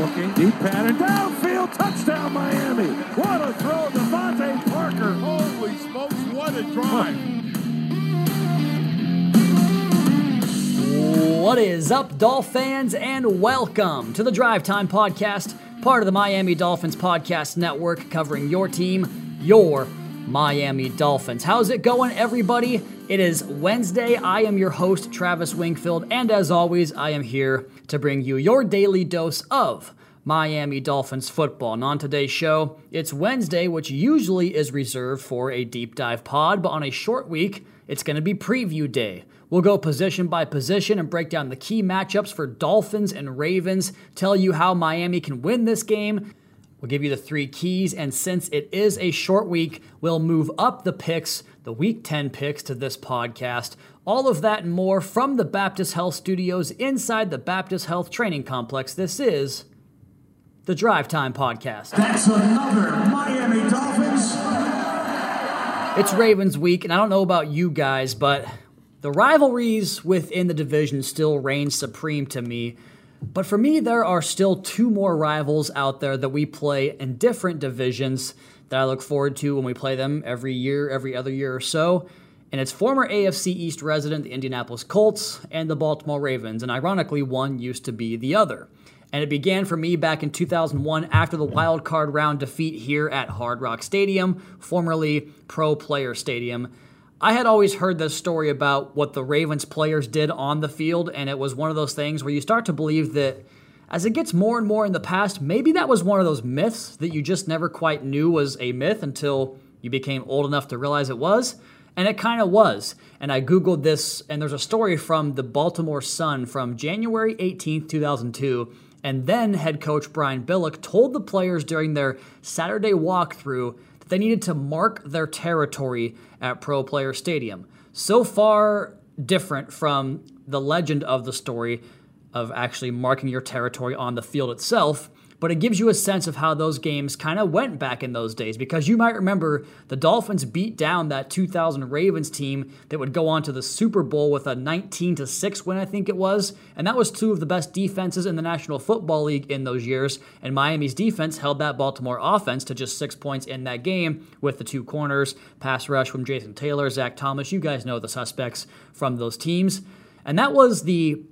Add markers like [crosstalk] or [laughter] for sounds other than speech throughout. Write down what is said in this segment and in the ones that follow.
looking. Deep pattern. Downfield. Touchdown, Miami. What a throw. DeVante Parker. Holy smokes, what a drive. What is up, Dolph fans, and welcome to the Drive Time Podcast, part of the Miami Dolphins Podcast Network, covering your team, your Miami Dolphins. How's it going, everybody? It is Wednesday. I am your host, Travis Wingfield, and as always, I am here to bring you your daily dose of Miami Dolphins football. And on today's show, it's Wednesday, which usually is reserved for a deep dive pod, but on a short week, it's going to be preview day. We'll go position by position and break down the key matchups for Dolphins and Ravens, tell you how Miami can win this game. We'll give you the three keys, and since it is a short week, we'll move up the picks, the week 10 picks to this podcast. All of that and more from the Baptist Health Studios inside the Baptist Health Training Complex. This is the Drive Time Podcast. That's another Miami Dolphins. It's Ravens week, and I don't know about you guys, but the rivalries within the division still reign supreme to me. But for me, there are still two more rivals out there that we play in different divisions that I look forward to when we play them every year, every other year or so. And it's former AFC East resident, the Indianapolis Colts, and the Baltimore Ravens. And ironically, one used to be the other. And it began for me back in 2001 after the wild card round defeat here at Hard Rock Stadium, formerly Pro Player Stadium. I had always heard this story about what the Ravens players did on the field, and it was one of those things where you start to believe that as it gets more and more in the past, maybe that was one of those myths that you just never quite knew was a myth until you became old enough to realize it was. And it kind of was. And I Googled this, and there's a story from the Baltimore Sun from January 18th, 2002. And then head coach Brian Billick told the players during their Saturday walkthrough they needed to mark their territory at Pro Player Stadium. So far different from the legend of the story of actually marking your territory on the field itself but it gives you a sense of how those games kind of went back in those days because you might remember the Dolphins beat down that 2000 Ravens team that would go on to the Super Bowl with a 19 to 6 win I think it was and that was two of the best defenses in the National Football League in those years and Miami's defense held that Baltimore offense to just 6 points in that game with the two corners pass rush from Jason Taylor Zach Thomas you guys know the suspects from those teams and that was the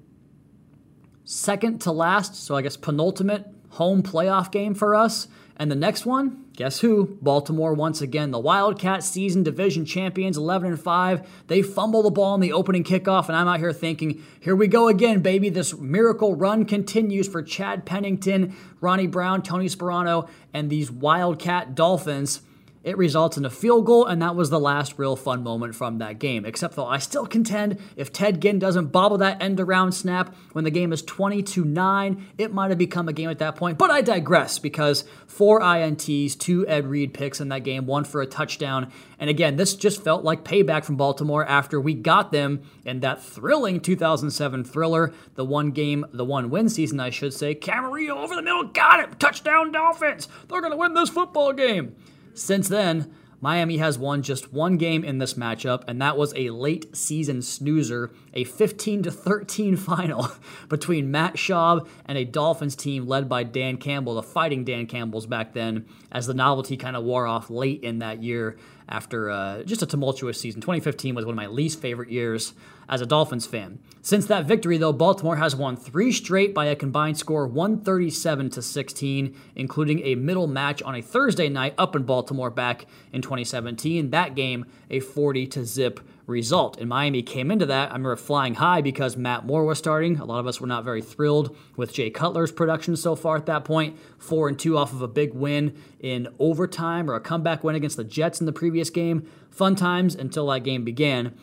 second to last so I guess penultimate home playoff game for us. And the next one, guess who? Baltimore once again, the Wildcat season division champions, 11 and 5. They fumble the ball in the opening kickoff, and I'm out here thinking, here we go again, baby. This miracle run continues for Chad Pennington, Ronnie Brown, Tony Sparano, and these Wildcat Dolphins. It results in a field goal, and that was the last real fun moment from that game. Except though I still contend if Ted Ginn doesn't bobble that end around snap when the game is 20 to 9, it might have become a game at that point. But I digress because four INTs, two Ed Reed picks in that game, one for a touchdown. And again, this just felt like payback from Baltimore after we got them in that thrilling 2007 thriller, the one game, the one win season, I should say. Camarillo over the middle, got it! Touchdown Dolphins! They're going to win this football game. Since then, Miami has won just one game in this matchup, and that was a late season snoozer, a 15 to 13 [laughs] final between Matt Schaub and a Dolphins team led by Dan Campbell, the fighting Dan Campbells back then, as the novelty kind of wore off late in that year after uh, just a tumultuous season. 2015 was one of my least favorite years as a Dolphins fan. Since that victory, though, Baltimore has won three straight by a combined score 137 to 16, including a middle match on a Thursday night up in Baltimore back in 2017. That game, a 40 to zip result. And Miami came into that, I remember flying high because Matt Moore was starting. A lot of us were not very thrilled with Jay Cutler's production so far at that point. Four and two off of a big win in overtime or a comeback win against the Jets in the previous game. Fun times until that game began.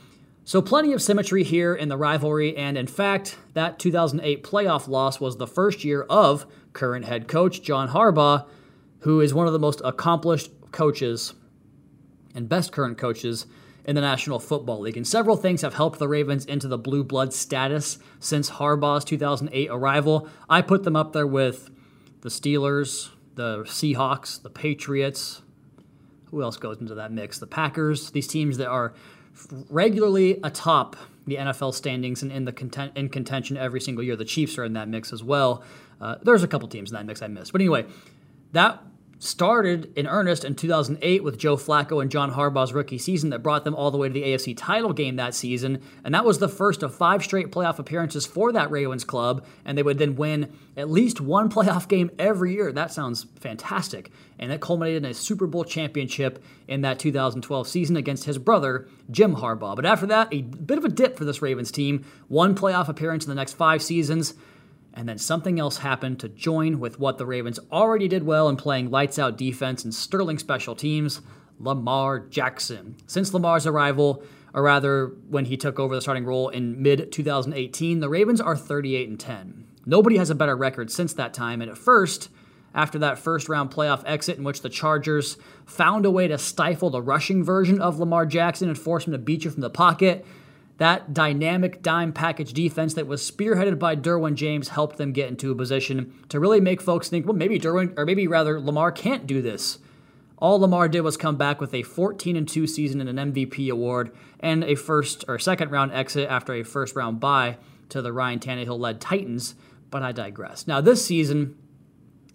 So, plenty of symmetry here in the rivalry, and in fact, that 2008 playoff loss was the first year of current head coach John Harbaugh, who is one of the most accomplished coaches and best current coaches in the National Football League. And several things have helped the Ravens into the blue blood status since Harbaugh's 2008 arrival. I put them up there with the Steelers, the Seahawks, the Patriots. Who else goes into that mix? The Packers, these teams that are regularly atop the NFL standings and in the content, in contention every single year. The Chiefs are in that mix as well. Uh, there's a couple teams in that mix I missed. But anyway, that started in earnest in 2008 with Joe Flacco and John Harbaugh's rookie season that brought them all the way to the AFC title game that season. And that was the first of five straight playoff appearances for that Ravens club. And they would then win at least one [laughs] playoff game every year. That sounds fantastic. And that culminated in a Super Bowl championship in that 2012 season against his brother, Jim Harbaugh. But after that, a bit of a dip for this Ravens team. One playoff appearance in the next five seasons and then something else happened to join with what the Ravens already did well in playing lights out defense and sterling special teams Lamar Jackson. Since Lamar's arrival, or rather when he took over the starting role in mid 2018, the Ravens are 38 and 10. Nobody has a better record since that time, and at first, after that first round playoff exit in which the Chargers found a way to stifle the rushing version of Lamar Jackson and force him to beat you from the pocket, that dynamic dime package defense that was spearheaded by Derwin James helped them get into a position to really make folks think, well, maybe Derwin, or maybe rather Lamar can't do this. All Lamar did was come back with a 14 and 2 season and an MVP award and a first or second round exit after a first round bye to the Ryan Tannehill led Titans, but I digress. Now, this season,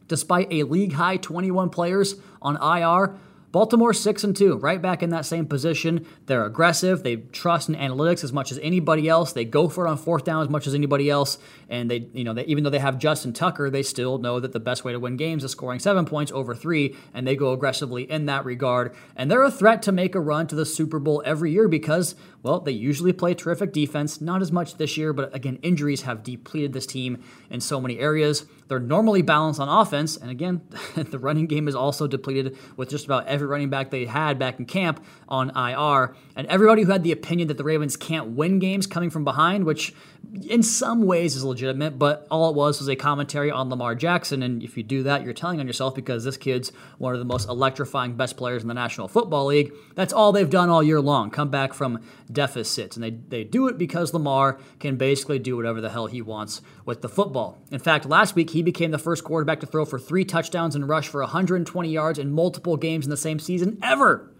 despite a league high 21 players on IR, Baltimore 6 and 2, right back in that same position. They're aggressive. They trust in analytics as much as anybody else. They go for it on fourth down as much as anybody else. And they, you know, they, even though they have Justin Tucker, they still know that the best way to win games is scoring seven points over three, and they go aggressively in that regard. And they're a threat to make a run to the Super Bowl every year because, well, they usually play terrific defense. Not as much this year, but again, injuries have depleted this team in so many areas. They're normally balanced on offense, and again, [laughs] the running game is also depleted with just about every running back they had back in camp on IR. And everybody who had the opinion that the Ravens can't win games coming from behind, which in some ways is legitimate, but all it was was a commentary on Lamar Jackson. And if you do that, you're telling on yourself because this kid's one of the most electrifying best players in the National Football League. That's all they've done all year long, come back from deficits. And they, they do it because Lamar can basically do whatever the hell he wants with the football. In fact, last week he became the first quarterback to throw for three touchdowns and rush for 120 yards in multiple games in the same season ever.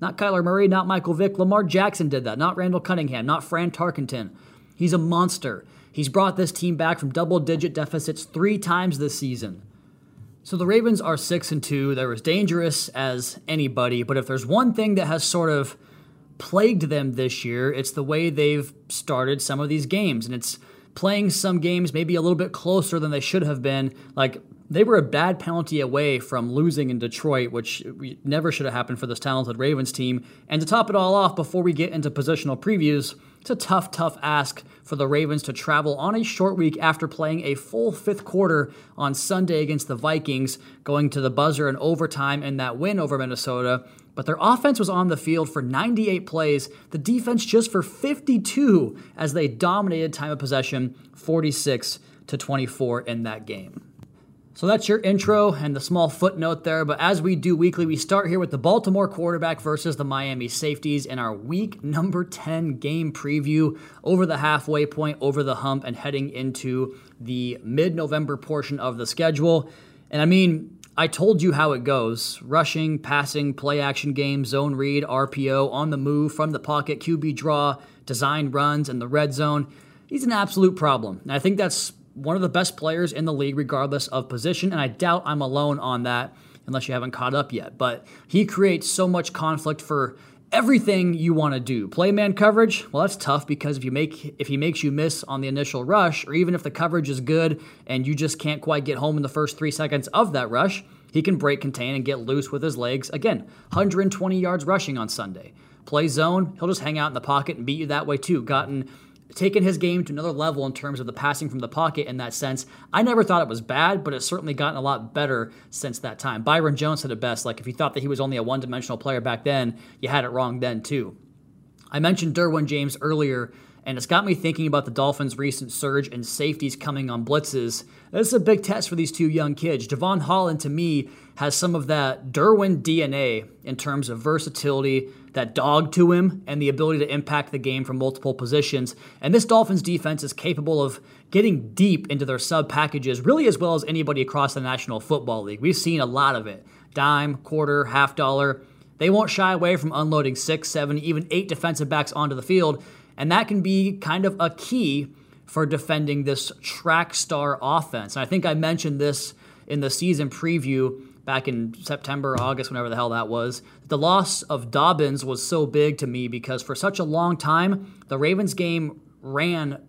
Not Kyler Murray, not Michael Vick. Lamar Jackson did that. Not Randall Cunningham, not Fran Tarkenton. He's a monster. He's brought this team back from double digit deficits three times this season. So the Ravens are 6 and 2. They're as dangerous as anybody, but if there's one thing that has sort of plagued them this year, it's the way they've started some of these games and it's playing some games maybe a little bit closer than they should have been. Like they were a bad penalty away from losing in Detroit, which never should have happened for this talented Ravens team. And to top it all off, before we get into positional previews, it's a tough, tough ask for the Ravens to travel on a short week after playing a full fifth quarter on Sunday against the Vikings, going to the buzzer in overtime in that win over Minnesota. But their offense was on the field for 98 plays, the defense just for 52 as they dominated time of possession 46 to 24 in that game. So that's your intro and the small footnote there. But as we do weekly, we start here with the Baltimore quarterback versus the Miami safeties in our week number 10 game preview over the halfway point, over the hump, and heading into the mid November portion of the schedule. And I mean, I told you how it goes rushing, passing, play action game, zone read, RPO, on the move, from the pocket, QB draw, design runs, and the red zone. He's an absolute problem. And I think that's one of the best players in the league, regardless of position. And I doubt I'm alone on that unless you haven't caught up yet. But he creates so much conflict for everything you want to do. Play man coverage, well that's tough because if you make if he makes you miss on the initial rush or even if the coverage is good and you just can't quite get home in the first 3 seconds of that rush, he can break contain and get loose with his legs. Again, 120 yards rushing on Sunday. Play zone, he'll just hang out in the pocket and beat you that way too. Gotten taken his game to another level in terms of the passing from the pocket in that sense. I never thought it was bad, but it's certainly gotten a lot better since that time. Byron Jones said it best like if you thought that he was only a one dimensional player back then, you had it wrong then too. I mentioned Derwin James earlier, and it's got me thinking about the Dolphins' recent surge in safeties coming on blitzes. This is a big test for these two young kids. Jevon Holland, to me, has some of that Derwin DNA in terms of versatility, that dog to him, and the ability to impact the game from multiple positions. And this Dolphins defense is capable of getting deep into their sub packages, really as well as anybody across the National Football League. We've seen a lot of it dime, quarter, half dollar. They won't shy away from unloading six, seven, even eight defensive backs onto the field. And that can be kind of a key for defending this track star offense. And I think I mentioned this in the season preview back in September, August, whenever the hell that was. The loss of Dobbins was so big to me because for such a long time, the Ravens game ran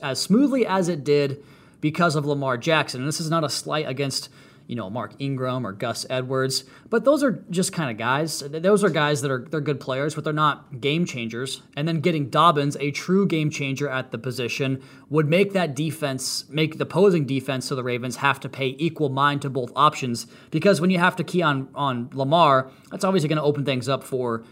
as smoothly as it did because of Lamar Jackson. And this is not a slight against you know Mark Ingram or Gus Edwards, but those are just kind of guys. Those are guys that are they're good players, but they're not game changers. And then getting Dobbins, a true game changer at the position, would make that defense, make the opposing defense, so the Ravens have to pay equal mind to both options. Because when you have to key on on Lamar, that's obviously going to open things up for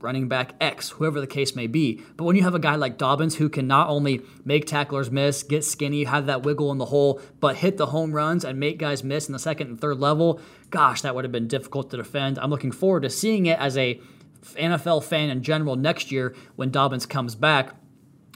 running back X, whoever the case may be. But when you have a guy like Dobbins who can not only make tacklers miss, get skinny, have that wiggle in the hole, but hit the home runs and make guys miss in the second and third level, gosh, that would have been difficult to defend. I'm looking forward to seeing it as a NFL fan in general next year when Dobbins comes back.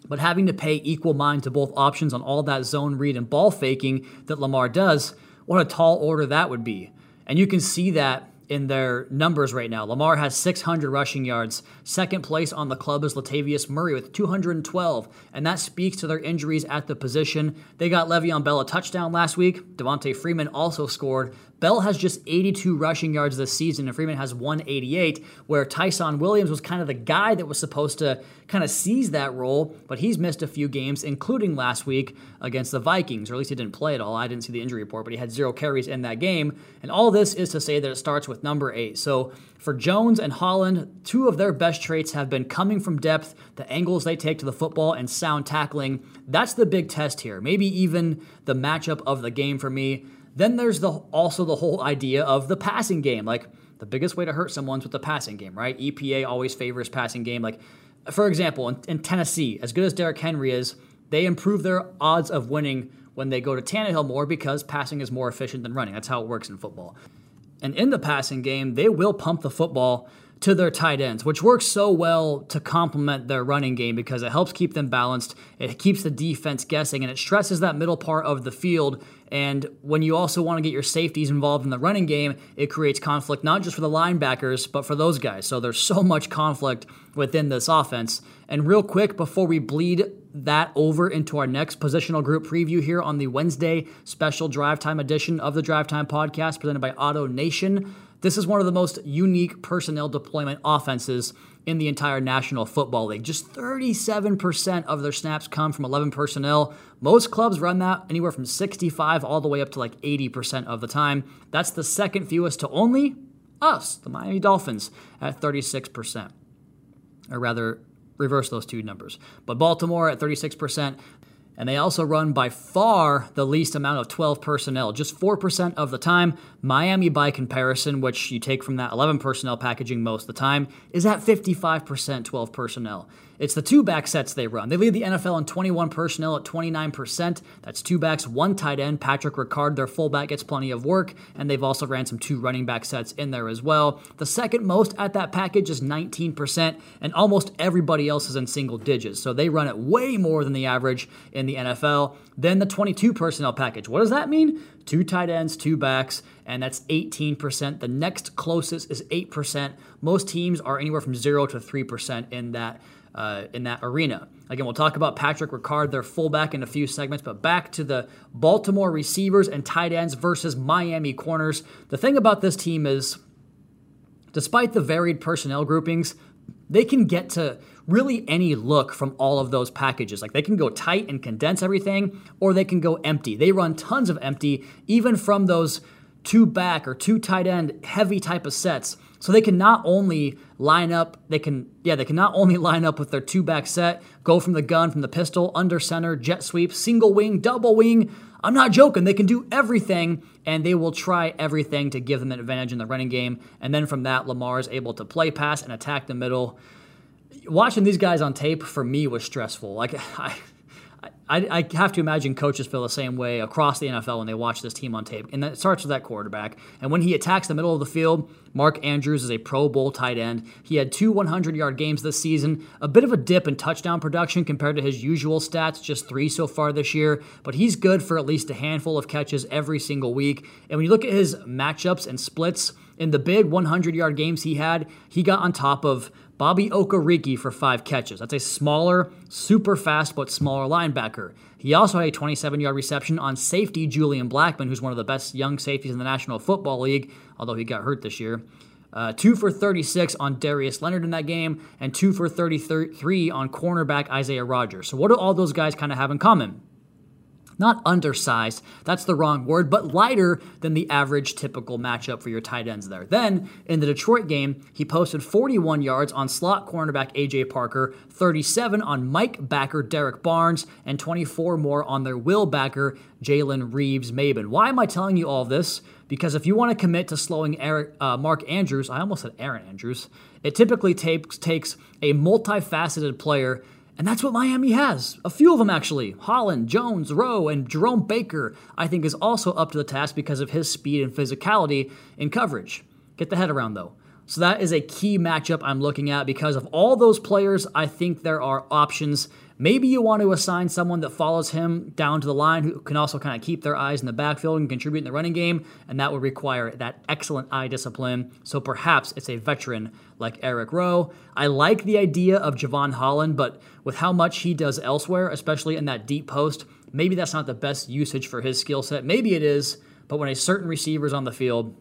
But having to pay equal mind to both options on all that zone read and ball faking that Lamar does, what a tall order that would be. And you can see that in their numbers right now. Lamar has 600 rushing yards. Second place on the club is Latavius Murray with 212, and that speaks to their injuries at the position. They got Le'Veon Bell a touchdown last week. Devonta Freeman also scored. Bell has just 82 rushing yards this season, and Freeman has 188, where Ty'Son Williams was kind of the guy that was supposed to kind of seize that role, but he's missed a few games, including last week against the Vikings, or at least he didn't play at all. I didn't see the injury report, but he had zero carries in that game. And all this is to say that it starts with number eight. So for Jones and Holland, two of their best traits have been coming from depth, the angles they take to the football, and sound tackling. That's the big test here. Maybe even the matchup of the game for me. Then there's the also the whole idea of the passing game. Like the biggest way to hurt someone's with the passing game, right? EPA always favors passing game. Like for example, in, in Tennessee, as good as Derrick Henry is, they improve their odds of winning when they go to Tannehill more because passing is more efficient than running. That's how it works in football. And in the passing game, they will pump the football to their tight ends, which works so well to complement their running game because it helps keep them balanced. It keeps the defense guessing and it stresses that middle part of the field. And when you also want to get your safeties involved in the running game, it creates conflict not just for the linebackers, but for those guys. So there's so much conflict within this offense. And real quick, before we bleed that over into our next positional group preview here on the Wednesday special drive time edition of the Drive Time podcast presented by Auto Nation. This is one of the most unique personnel deployment offenses in the entire National Football League. Just 37% of their snaps come from 11 personnel. Most clubs run that anywhere from 65 all the way up to like 80% of the time. That's the second fewest to only us, the Miami Dolphins, at 36%. Or rather, reverse those two numbers. But Baltimore at 36%, and they also run by far the least amount of 12 personnel, just 4% of the time. Miami, by comparison, which you take from that 11 personnel packaging most of the time, is at 55% 12 personnel. It's the two back sets they run. They lead the NFL in 21 personnel at 29%. That's two backs, one tight end. Patrick Ricard, their fullback, gets plenty of work, and they've also ran some two running back sets in there as well. The second most at that package is 19%, and almost everybody else is in single digits. So they run it way more than the average in the NFL. Then the 22 personnel package. What does that mean? Two tight ends, two backs, and that's 18%. The next closest is 8%. Most teams are anywhere from 0 to 3% in that uh, in that arena. Again, we'll talk about Patrick Ricard, their fullback, in a few segments, but back to the Baltimore receivers and tight ends versus Miami corners. The thing about this team is, despite the varied personnel groupings, they can get to really any look from all of those packages. Like they can go tight and condense everything, or they can go empty. They run tons of empty, even from those two back or two tight end heavy type of sets. So they can not only line up, they can, yeah, they can not only line up with their two back set, go from the gun, from the pistol, under center, jet sweep, single wing, double wing. I'm not joking. They can do everything, and they will try everything to give them an advantage in the running game. And then from that, Lamar is able to play pass and attack the middle. Watching these guys on tape for me was stressful. Like [laughs] I, I, I, have to imagine coaches feel the same way across the NFL when they watch this team on tape. And that starts with that quarterback. And when he attacks the middle of the field, Mark Andrews is a Pro Bowl tight end. He had two 100 yard games this season, a bit of a dip in touchdown production compared to his usual stats, just three so far this year, but he's good for at least a handful of catches every single week. And when you look at his matchups and splits, in the big 100 yard games he had, he got on top of Bobby Okereke for five catches. That's a smaller, super fast, but smaller linebacker. He also had a 27 yard reception on safety Julian Blackmon, who's one of the best young safeties in the National Football League, although he got hurt this year. Uh, two for 36 on Darius Leonard in that game, and two for 33 on cornerback Isaiah Rodgers. So, what do all those guys kind of have in common? Not undersized, that's the wrong word, but lighter than the average typical matchup for your tight ends there. Then, in the Detroit game, he posted 41 yards on slot cornerback AJ Parker, 37 on Mike backer Derrick Barnes, and 24 more on their will backer Jalen Reeves Maybin. Why am I telling you all this? Because if you want to commit to slowing Eric, uh, Mark Andrews, I almost said Aaron Andrews, it typically takes, takes a multifaceted player and that's what Miami has. A few of them, actually. Holland, Jones, Rowe, and Jerome Baker, I think, is also up to the task because of his speed and physicality in coverage. Get the head around, though. So that is a key matchup I'm looking at because of all those players, I think there are options Maybe you want to assign someone that follows him down to the line who can also kind of keep their eyes in the backfield and contribute in the running game, and that would require that excellent eye discipline. So perhaps it's a veteran like Eric Rowe. I like the idea of Jevon Holland, but with how much he does elsewhere, especially in that deep post, maybe that's not the best usage for his skill set. Maybe it is, but when a certain receiver is on the field,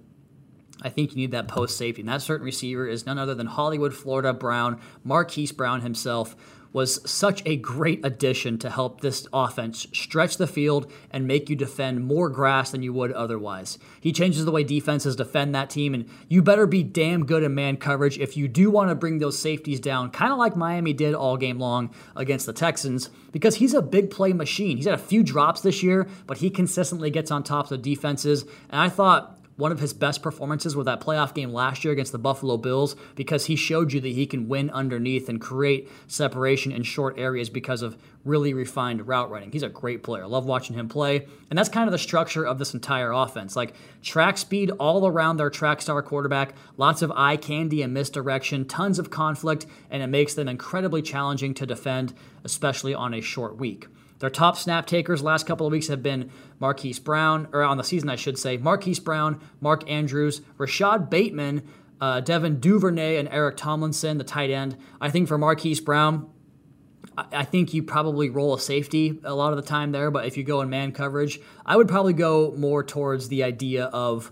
I think you need that post safety. And that certain receiver is none other than Hollywood, Florida Brown, Marquise Brown himself, was such a great addition to help this offense stretch the field and make you defend more grass than you would otherwise. He changes the way defenses defend that team, and you better be damn good in man coverage if you do want to bring those safeties down, kind of like Miami did all game long against the Texans, because he's a big play machine. He's had a few drops this year, but he consistently gets on top of defenses, and I thought one of his best performances with that playoff game last year against the Buffalo Bills because he showed you that he can win underneath and create separation in short areas because of really refined route running. He's a great player. Love watching him play. And that's kind of the structure of this entire offense. Like track speed all around their track star quarterback, lots of eye candy and misdirection, tons of conflict, and it makes them incredibly challenging to defend, especially on a short week. Their top snap takers last couple of weeks have been Marquise Brown, or on the season, I should say, Marquise Brown, Mark Andrews, Rashod Bateman, uh, Devin Duvernay, and Eric Tomlinson, the tight end. I think for Marquise Brown, I think you probably roll a safety a lot of the time there, but if you go in man coverage, I would probably go more towards the idea of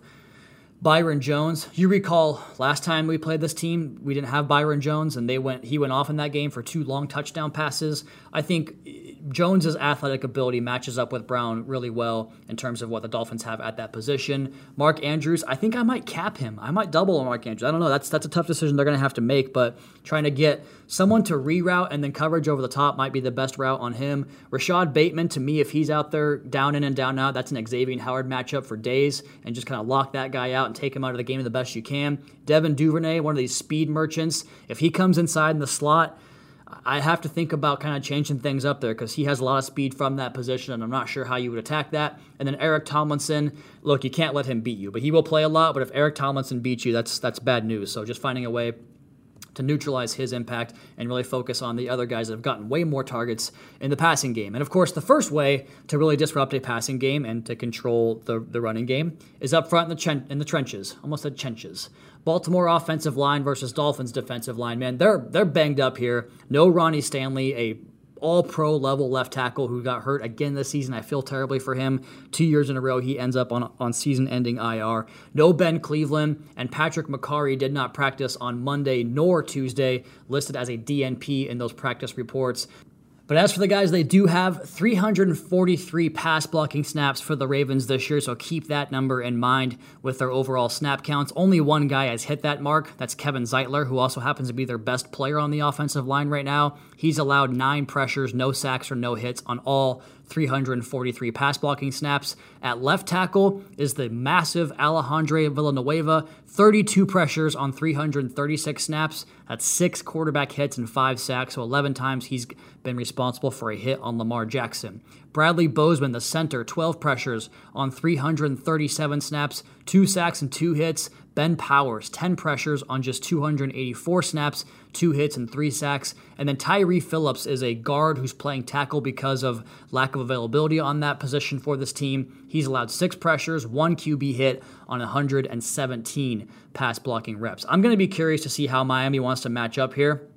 Byron Jones. You recall last time we played this team, we didn't have Byron Jones, and they went. He went off in that game for two long touchdown passes. I think eh, Jones's athletic ability matches up with Brown really well in terms of what the Dolphins have at that position. Mark Andrews, I think I might cap him. I might double on Mark Andrews. I don't know. That's that's a tough decision they're going to have to make, but trying to get someone to reroute and then coverage over the top might be the best route on him. Rashod Bateman, to me, if he's out there down in and down out, that's an Xavier Howard matchup for days, and just kind of lock that guy out and take him out of the game the best you can. Devin Duvernay, one of these speed merchants, if he comes inside in the slot, I have to think about kind of changing things up there because he has a lot of speed from that position, and I'm not sure how you would attack that. And then Eric Tomlinson, look, you can't let him beat you, but he will play a lot. But if Eric Tomlinson beats you, that's that's bad news. So just finding a way to neutralize his impact and really focus on the other guys that have gotten way more targets in the passing game. And of course, the first way to really disrupt a passing game and to control the, the running game is up front in the, chen- in the trenches, almost the trenches. Baltimore offensive line versus Dolphins defensive line, man, they're they're banged up here. No Ronnie Stanley, a all pro level left tackle who got hurt again this season. I feel terribly for him. Two years in a row, he ends up on, on season ending IR. No Ben Cleveland, and Patrick Mekari did not practice on Monday nor Tuesday, listed as a DNP in those practice reports. But as for the guys, they do have 343 pass blocking snaps for the Ravens this year, so keep that number in mind with their overall snap counts. Only one guy has hit that mark. That's Kevin Zeitler, who also happens to be their best player on the offensive line right now. He's allowed nine pressures, no sacks, or no hits on all 343 pass blocking snaps. At left tackle is the massive Alejandro Villanueva, 32 pressures on 336 snaps. That's six quarterback hits and five sacks, so 11 times he's been responsible for a hit on Lamar Jackson. Bradley Bozeman, the center, 12 pressures on 337 snaps, two sacks and two hits. Ben Powers, 10 pressures on just 284 snaps, two hits and three sacks. And then Tyre Phillips is a guard who's playing tackle because of lack of availability on that position for this team. He's allowed six pressures, one QB hit on 117 pass blocking reps. I'm going to be curious to see how Miami wants to match up here.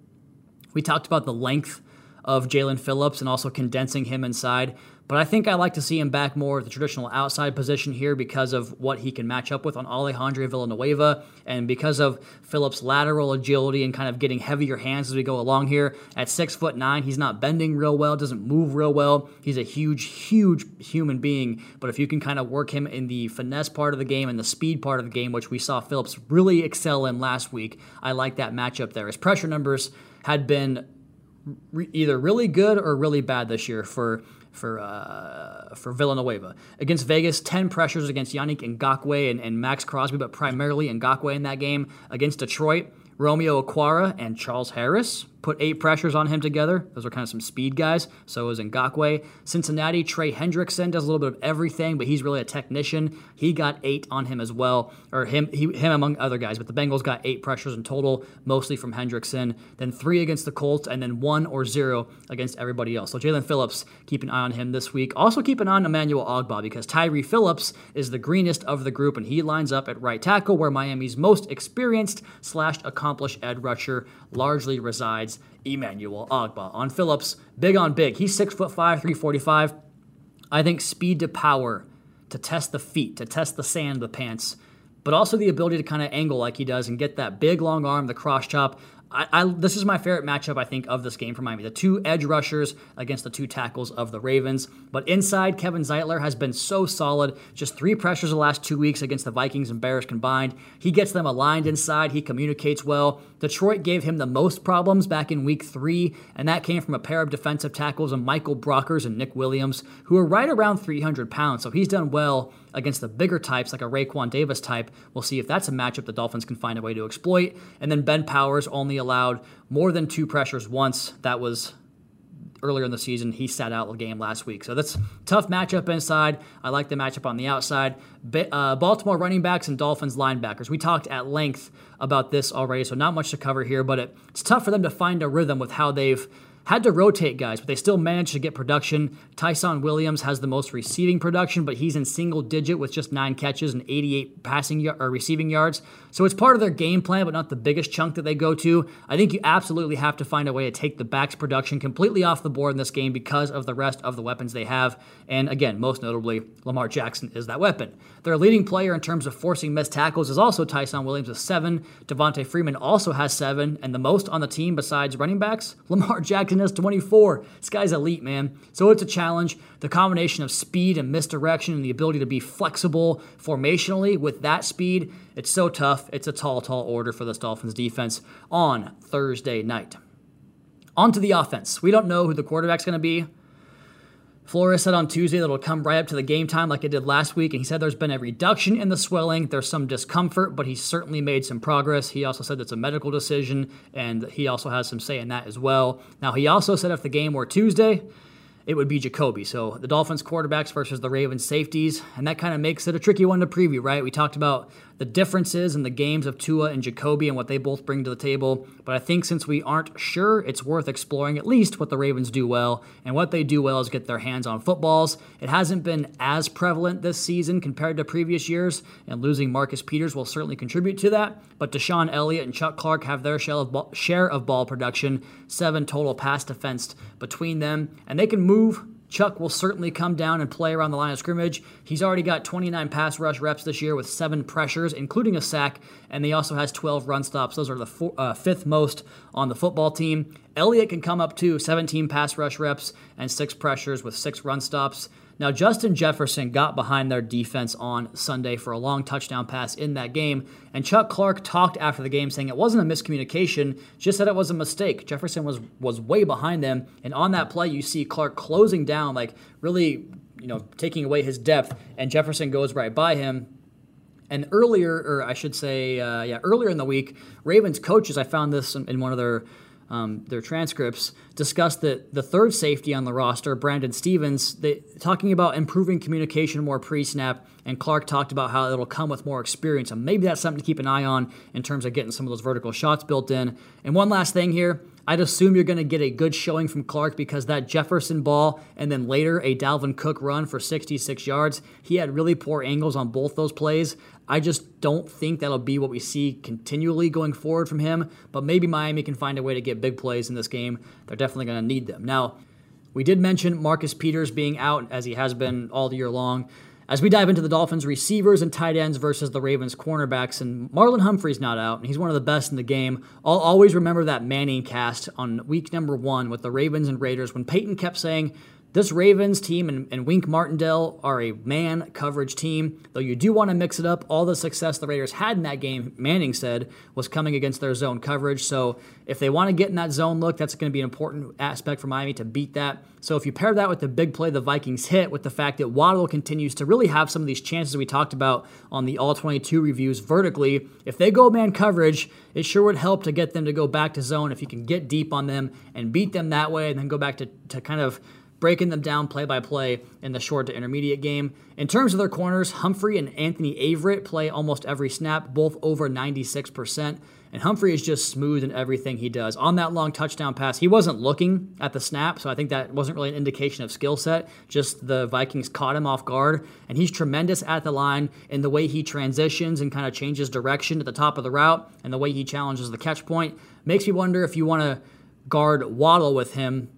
We talked about the length of Jaelan Phillips and also condensing him inside. But I think I like to see him back more at the traditional outside position here because of what he can match up with on Alejandro Villanueva and because of Phillips' lateral agility and kind of getting heavier hands as we go along here. At six foot nine, he's not bending real well, doesn't move real well. He's a huge, huge human being. But if you can kind of work him in the finesse part of the game and the speed part of the game, which we saw Phillips really excel in last week, I like that matchup there. His pressure numbers had been either really good or really bad this year for for uh, for Villanueva. Against Vegas, 10 pressures against Yannick Ngakoue and, and Maxx Crosby, but primarily Ngakoue in that game. Against Detroit, Romeo Okwara and Charles Harris put eight pressures on him together. Those are kind of some speed guys. So is Ngakoue. Cincinnati, Trey Hendrickson does a little bit of everything, but he's really a technician. He got eight on him as well, or him, he, him among other guys. But the Bengals got eight pressures in total, mostly from Hendrickson. Then three against the Colts, and then one or zero against everybody else. So Jaelan Phillips, keep an eye on him this week. Also keep an eye on Emmanuel Ogbah because Tyre Phillips is the greenest of the group, and he lines up at right tackle where Miami's most experienced slash accomplished edge rusher largely resides. Emmanuel Ogbah on Phillips, big on big. He's six foot five, 345. I think speed to power to test the feet, to test the sand, the pants, but also the ability to kind of angle like he does and get that big long arm, the cross chop. I, I, this is my favorite matchup, I think, of this game for Miami. The two edge rushers against the two tackles of the Ravens. But inside, Kevin Zeitler has been so solid. Just three pressures the last two weeks against the Vikings and Bears combined. He gets them aligned inside. He communicates well. Detroit gave him the most problems back in week three, and that came from a pair of defensive tackles of Michael Brockers and Nick Williams, who are right around 300 pounds. So he's done well against the bigger types, like a Raekwon Davis type. We'll see if that's a matchup the Dolphins can find a way to exploit. And then Ben Powers only allowed more than two pressures once. That was earlier in the season. He sat out the game last week. So that's tough matchup inside. I like the matchup on the outside. Uh, Baltimore running backs and Dolphins linebackers. We talked at length about this already, so not much to cover here, but it, it's tough for them to find a rhythm with how they've had to rotate guys, but they still managed to get production. Ty'Son Williams has the most receiving production, but he's in single digit with just nine catches and 88 passing or receiving yards. So it's part of their game plan, but not the biggest chunk that they go to. I think you absolutely have to find a way to take the backs production completely off the board in this game because of the rest of the weapons they have. And again, most notably, Lamar Jackson is that weapon. Their leading player in terms of forcing missed tackles is also Ty'Son Williams with seven. Devonta Freeman also has seven, and the most on the team besides running backs, [laughs] Lamar Jackson has 24. This guy's elite, man. So it's a challenge. The combination of speed and misdirection and the ability to be flexible formationally with that speed, it's so tough. It's a tall, tall order for this Dolphins defense on Thursday night. On to the offense. We don't know who the quarterback's going to be. Flores said on Tuesday that it'll come right up to the game time like it did last week, and he said there's been a reduction in the swelling. There's some discomfort, but he's certainly made some progress. He also said it's a medical decision, and he also has some say in that as well. Now, he also said if the game were Tuesday, it would be Jacoby. So the Dolphins quarterbacks versus the Ravens safeties, and that kind of makes it a tricky one to preview, right? We talked about the differences in the games of Tua and Jacoby and what they both bring to the table, but I think since we aren't sure, it's worth exploring at least what the Ravens do well, and what they do well is get their hands on footballs. It hasn't been as prevalent this season compared to previous years, and losing Marcus Peters will certainly contribute to that, but DeShon Elliott and Chuck Clark have their share of ball, share of ball production, seven total pass defense between them, and they can move Chuck will certainly come down and play around the line of scrimmage. He's already got 29 pass rush reps this year with seven pressures, including a sack, and he also has 12 run stops. Those are the four, uh, fifth most on the football team. Elliott can come up to 17 pass rush reps and six pressures with six run stops. Now, Justin Jefferson got behind their defense on Sunday for a long touchdown pass in that game, and Chuck Clark talked after the game saying it wasn't a miscommunication, just that it was a mistake. Jefferson was was way behind them, and on that play, you see Clark closing down, like really, you know, taking away his depth, and Jefferson goes right by him. And earlier, or I should say, uh, yeah, earlier in the week, Ravens coaches, I found this in, in one of their um, their transcripts discussed that the third safety on the roster, Brandon Stephens, they, talking about improving communication more pre-snap, and Clark talked about how it'll come with more experience, and maybe that's something to keep an eye on in terms of getting some of those vertical shots built in. And one last thing here, I'd assume you're going to get a good showing from Clark because that Jefferson ball and then later a Dalvin Cook run for 66 yards, he had really poor angles on both those plays. I just don't think that'll be what we see continually going forward from him, but maybe Miami can find a way to get big plays in this game. They're definitely going to need them. Now, we did mention Marcus Peters being out as he has been all the year long. As we dive into the Dolphins receivers and tight ends versus the Ravens cornerbacks, and Marlon Humphrey's not out, and he's one of the best in the game. I'll always remember that ManningCast on week number one with the Ravens and Raiders when Peyton kept saying, this Ravens team and, and, Wink Martindale are a man coverage team, though you do want to mix it up. All the success the Raiders had in that game, Manning said, was coming against their zone coverage. So if they want to get in that zone look, that's going to be an important aspect for Miami to beat that. So if you pair that with the big play the Vikings hit, with the fact that Waddle continues to really have some of these chances we talked about on the All 22 reviews vertically, if they go man coverage, it sure would help to get them to go back to zone if you can get deep on them and beat them that way and then go back to, to kind of breaking them down play by play in the short to intermediate game. In terms of their corners, Humphrey and Anthony Averett play almost every snap, both over 96%. And Humphrey is just smooth in everything he does. On that long touchdown pass, he wasn't looking at the snap, so I think that wasn't really an indication of skill set. Just the Vikings caught him off guard, and he's tremendous at the line in the way he transitions and kind of changes direction at the top of the route, and the way he challenges the catch point. Makes me wonder if you want to guard Waddle with him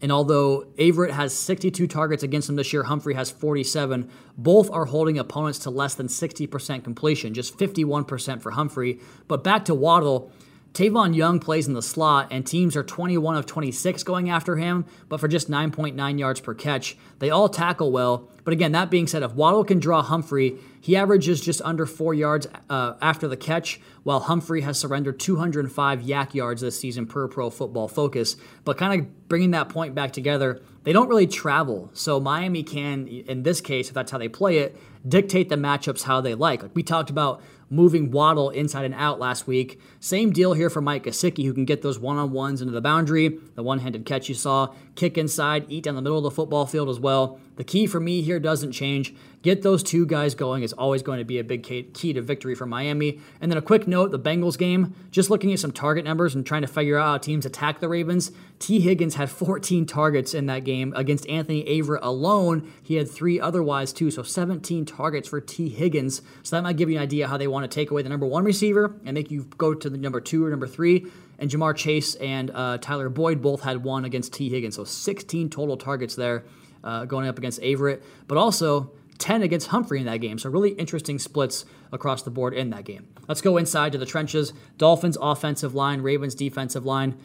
and although Averett has 62 targets against him this year, Humphrey has 47. Both are holding opponents to less than 60% completion, just 51% for Humphrey. But back to Waddle, Tavon Young plays in the slot, and teams are 21 of 26 going after him, but for just 9.9 yards per catch. They all tackle well, but again, that being said, if Waddle can draw Humphrey, he averages just under four yards uh, after the catch, while Humphrey has surrendered 205 YAC yards this season per Pro Football Focus. But kind of bringing that point back together, they don't really travel. So Miami can, in this case, if that's how they play it, dictate the matchups how they like. Like we talked about moving Waddle inside and out last week. Same deal here for Mike Gesicki, who can get those one on ones into the boundary. The one handed catch you saw, kick inside, eat down the middle of the football field as well. The key for me here doesn't change. Get those two guys going is always going to be a big key to victory for Miami. And then a quick note the Bengals game, just looking at some target numbers and trying to figure out how teams attack the Ravens. Tee Higgins had 14 targets in that game against Anthony Averett alone. He had three otherwise, too. So 17 targets for Tee Higgins. So that might give you an idea how they want to take away the number one receiver and make you go to the number two or number three. And Ja'Marr Chase and uh, Tyler Boyd both had one against Tee Higgins. So 16 total targets there uh, going up against Averett. But also, 10 against Humphrey in that game. So, really interesting splits across the board in that game. Let's go inside to the trenches. Dolphins offensive line, Ravens defensive line.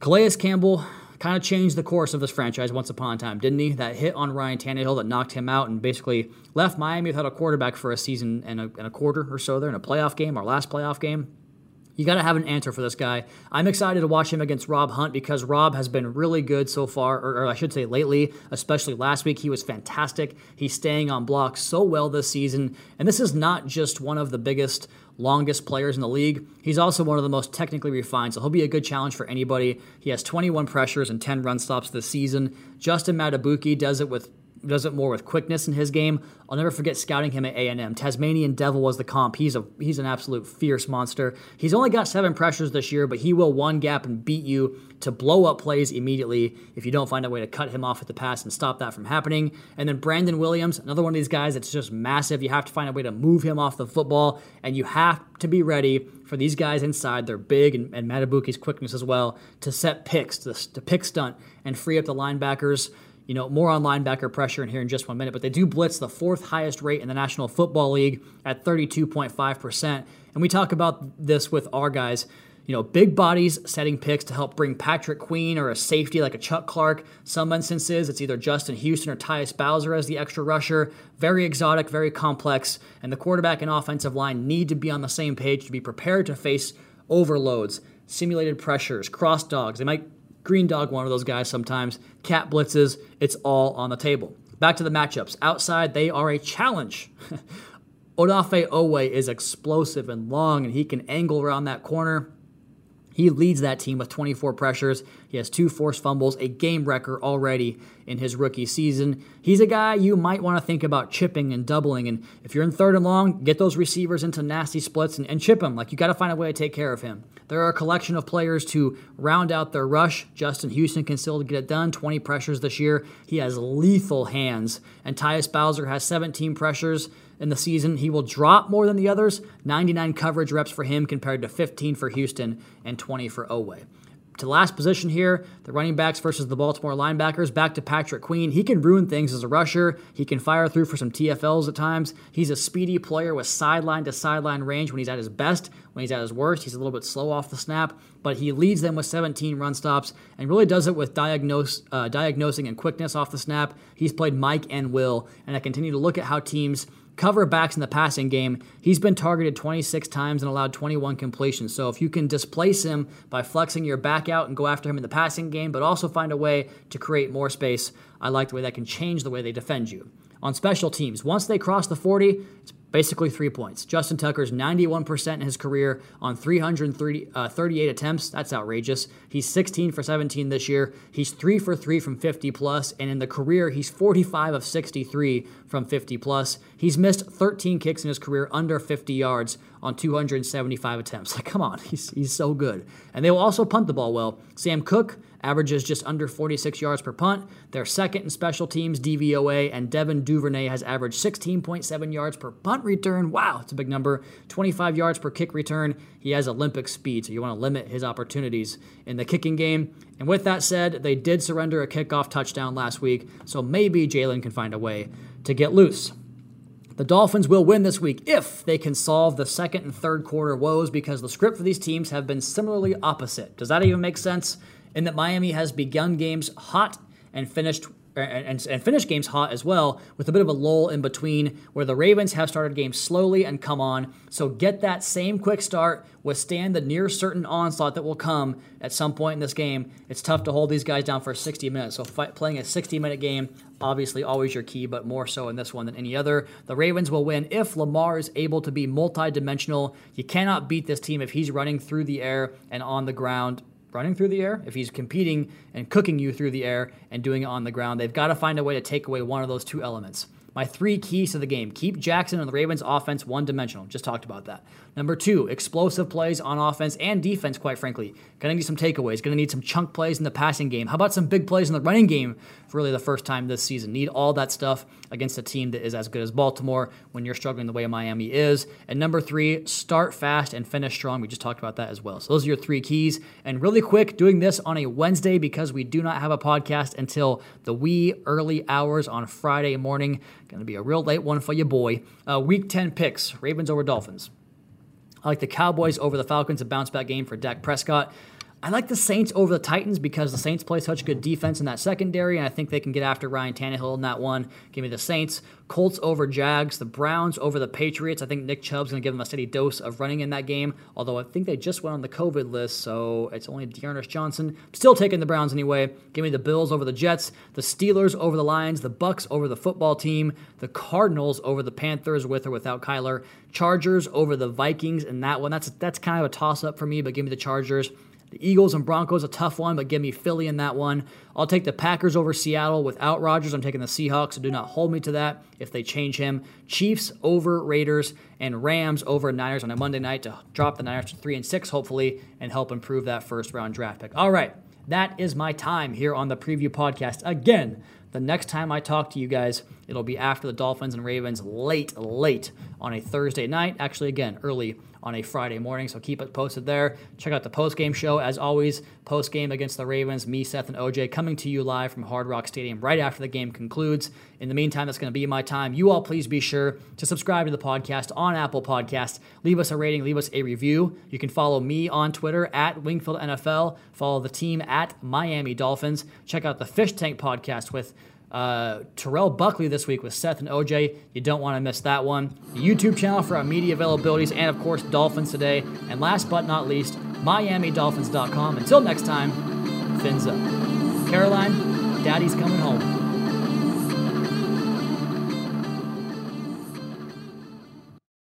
Calais Campbell kind of changed the course of this franchise once upon a time, didn't he? That hit on Ryan Tannehill that knocked him out and basically left Miami without a quarterback for a season and a, and a quarter or so there in a playoff game, our last playoff game. You got to have an answer for this guy. I'm excited to watch him against Rob Hunt because Rob has been really good so far, or, or, I should say lately, especially last week. He was fantastic. He's staying on blocks so well this season. And this is not just one of the biggest, longest players in the league. He's also one of the most technically refined, so he'll be a good challenge for anybody. He has 21 pressures and 10 run stops this season. Justin Madubuike does it with does it more with quickness in his game. I'll never forget scouting him at A&M. Tasmanian Devil was the comp. He's a he's an absolute fierce monster. He's only got seven pressures this year, but he will one gap and beat you to blow up plays immediately if you don't find a way to cut him off at the pass and stop that from happening. And then Brandon Williams, another one of these guys that's just massive. You have to find a way to move him off the football, and you have to be ready for these guys inside. They're big and, and Madubuike's quickness as well to set picks, to, to pick stunt, and free up the linebackers. You know, more on linebacker pressure in here in just one minute, but they do blitz the fourth highest rate in the National Football League at 32.5%. And we talk about this with our guys. You know, big bodies setting picks to help bring Patrick Queen or a safety like a Chuck Clark. Some instances, it's either Justin Houston or Tyus Bowser as the extra rusher. Very exotic, very complex. And the quarterback and offensive line need to be on the same page to be prepared to face overloads, simulated pressures, cross dogs. They might Green Dog, one of those guys sometimes. Cat blitzes, it's all on the table. Back to the matchups. Outside, they are a challenge. [laughs] Odafe Oweh is explosive and long, and he can angle around that corner. He leads that team with 24 pressures. He has two forced fumbles, a game record already in his rookie season. He's a guy you might want to think about chipping and doubling. And if you're in third and long, get those receivers into nasty splits and, and chip him. Like you got to find a way to take care of him. There are a collection of players to round out their rush. Justin Houston can still get it done. 20 pressures this year. He has lethal hands. And Tyus Bowser has 17 pressures in the season. He will drop more than the others. 99 coverage reps for him compared to 15 for Houston and 20 for Oweh to last position here, the running backs versus the Baltimore linebackers. Back to Patrick Queen. He can ruin things as a rusher. He can fire through for some TFLs at times. He's a speedy player with sideline to sideline range when he's at his best. When he's at his worst, he's a little bit slow off the snap, but he leads them with 17 run stops and really does it with diagnose, uh, diagnosing and quickness off the snap. He's played Mike and Will, and I continue to look at how teams cover backs in the passing game, he's been targeted 26 times and allowed 21 completions. So if you can displace him by flexing your back out and go after him in the passing game, but also find a way to create more space, I like the way that can change the way they defend you. On special teams, once they cross the 40, it's basically three points. Justin Tucker's 91% in his career on 338 uh, attempts. That's outrageous. He's 16 for 17 this year. He's 3 for 3 from 50 plus, and in the career, he's 45 of 63 from 50 plus. He's missed 13 kicks in his career under 50 yards on 275 attempts. [laughs] Like, come on, he's, he's so good. And they will also punt the ball well. Sam Koch averages just under 46 yards per punt. They're second in special teams, DVOA, and Devin Duvernay has averaged 16.7 yards per punt return. Wow, it's a big number. 25 yards per kick return. He has Olympic speed, so you want to limit his opportunities in the kicking game. And with that said, they did surrender a kickoff touchdown last week, so maybe Jalen can find a way to get loose. The Dolphins will win this week if they can solve the second and third quarter woes because the script for these teams have been similarly opposite. Does that even make sense? In that Miami has begun games hot and finished and, and finish games hot as well, with a bit of a lull in between where the Ravens have started games slowly and come on. So get that same quick start, withstand the near certain onslaught that will come at some point in this game. It's tough to hold these guys down for 60 minutes. So playing a 60 minute game, obviously always your key, but more so in this one than any other. The Ravens will win if Lamar is able to be multidimensional. You cannot beat this team if he's running through the air and on the ground running through the air, if he's competing and cooking you through the air and doing it on the ground, they've got to find a way to take away one of those two elements. My three keys to the game keep Jackson and the Ravens offense one dimensional. Just talked about that. Number two, explosive plays on offense and defense, quite frankly. Gonna need some takeaways. Gonna need some chunk plays in the passing game. How about some big plays in the running game for really the first time this season? Need all that stuff against a team that is as good as Baltimore when you're struggling the way Miami is. And number three, start fast and finish strong. We just talked about that as well. So those are your three keys. And really quick, doing this on a Wednesday because we do not have a podcast until the wee early hours on Friday morning. Gonna be a real late one for you, boy. Uh, week 10 picks Ravens over Dolphins. I like the Cowboys over the Falcons, a bounce back game for Dak Prescott. I like the Saints over the Titans because the Saints play such good defense in that secondary, and I think they can get after Ryan Tannehill in that one. Give me the Saints. Colts over Jags. The Browns over the Patriots. I think Nick Chubb's going to give them a steady dose of running in that game, although I think they just went on the COVID list, so it's only D'Ernest Johnson. Still taking the Browns anyway. Give me the Bills over the Jets. The Steelers over the Lions. The Bucks over the football team. The Cardinals over the Panthers with or without Kyler. Chargers over the Vikings in that one. That's, that's kind of a toss up for me, but give me the Chargers. The Eagles and Broncos, a tough one, but give me Philly in that one. I'll take the Packers over Seattle without Rodgers. I'm taking the Seahawks, so do not hold me to that if they change him. Chiefs over Raiders and Rams over Niners on a Monday night to drop the Niners to 3 and 6, hopefully, and help improve that first round draft pick. All right, that is my time here on the preview podcast. Again, the next time I talk to you guys, it'll be after the Dolphins and Ravens late, late on a Thursday night. Actually, again, early on a Friday morning. So keep it posted there. Check out the post game show. As always, post game against the Ravens, me, Seth, and OJ coming to you live from Hard Rock Stadium right after the game concludes. In the meantime, that's going to be my time. You all please be sure to subscribe to the podcast on Apple Podcasts. Leave us a rating, leave us a review. You can follow me on Twitter at Wingfield NFL. Follow the team at Miami Dolphins. Check out the Fish Tank podcast with uh, Terrell Buckley this week with Seth and OJ. You don't want to miss that one. The YouTube channel for our media availabilities, and of course, Dolphins Today. And last but not least, MiamiDolphins.com. Until next time, fins up. Caroline, Daddy's coming home.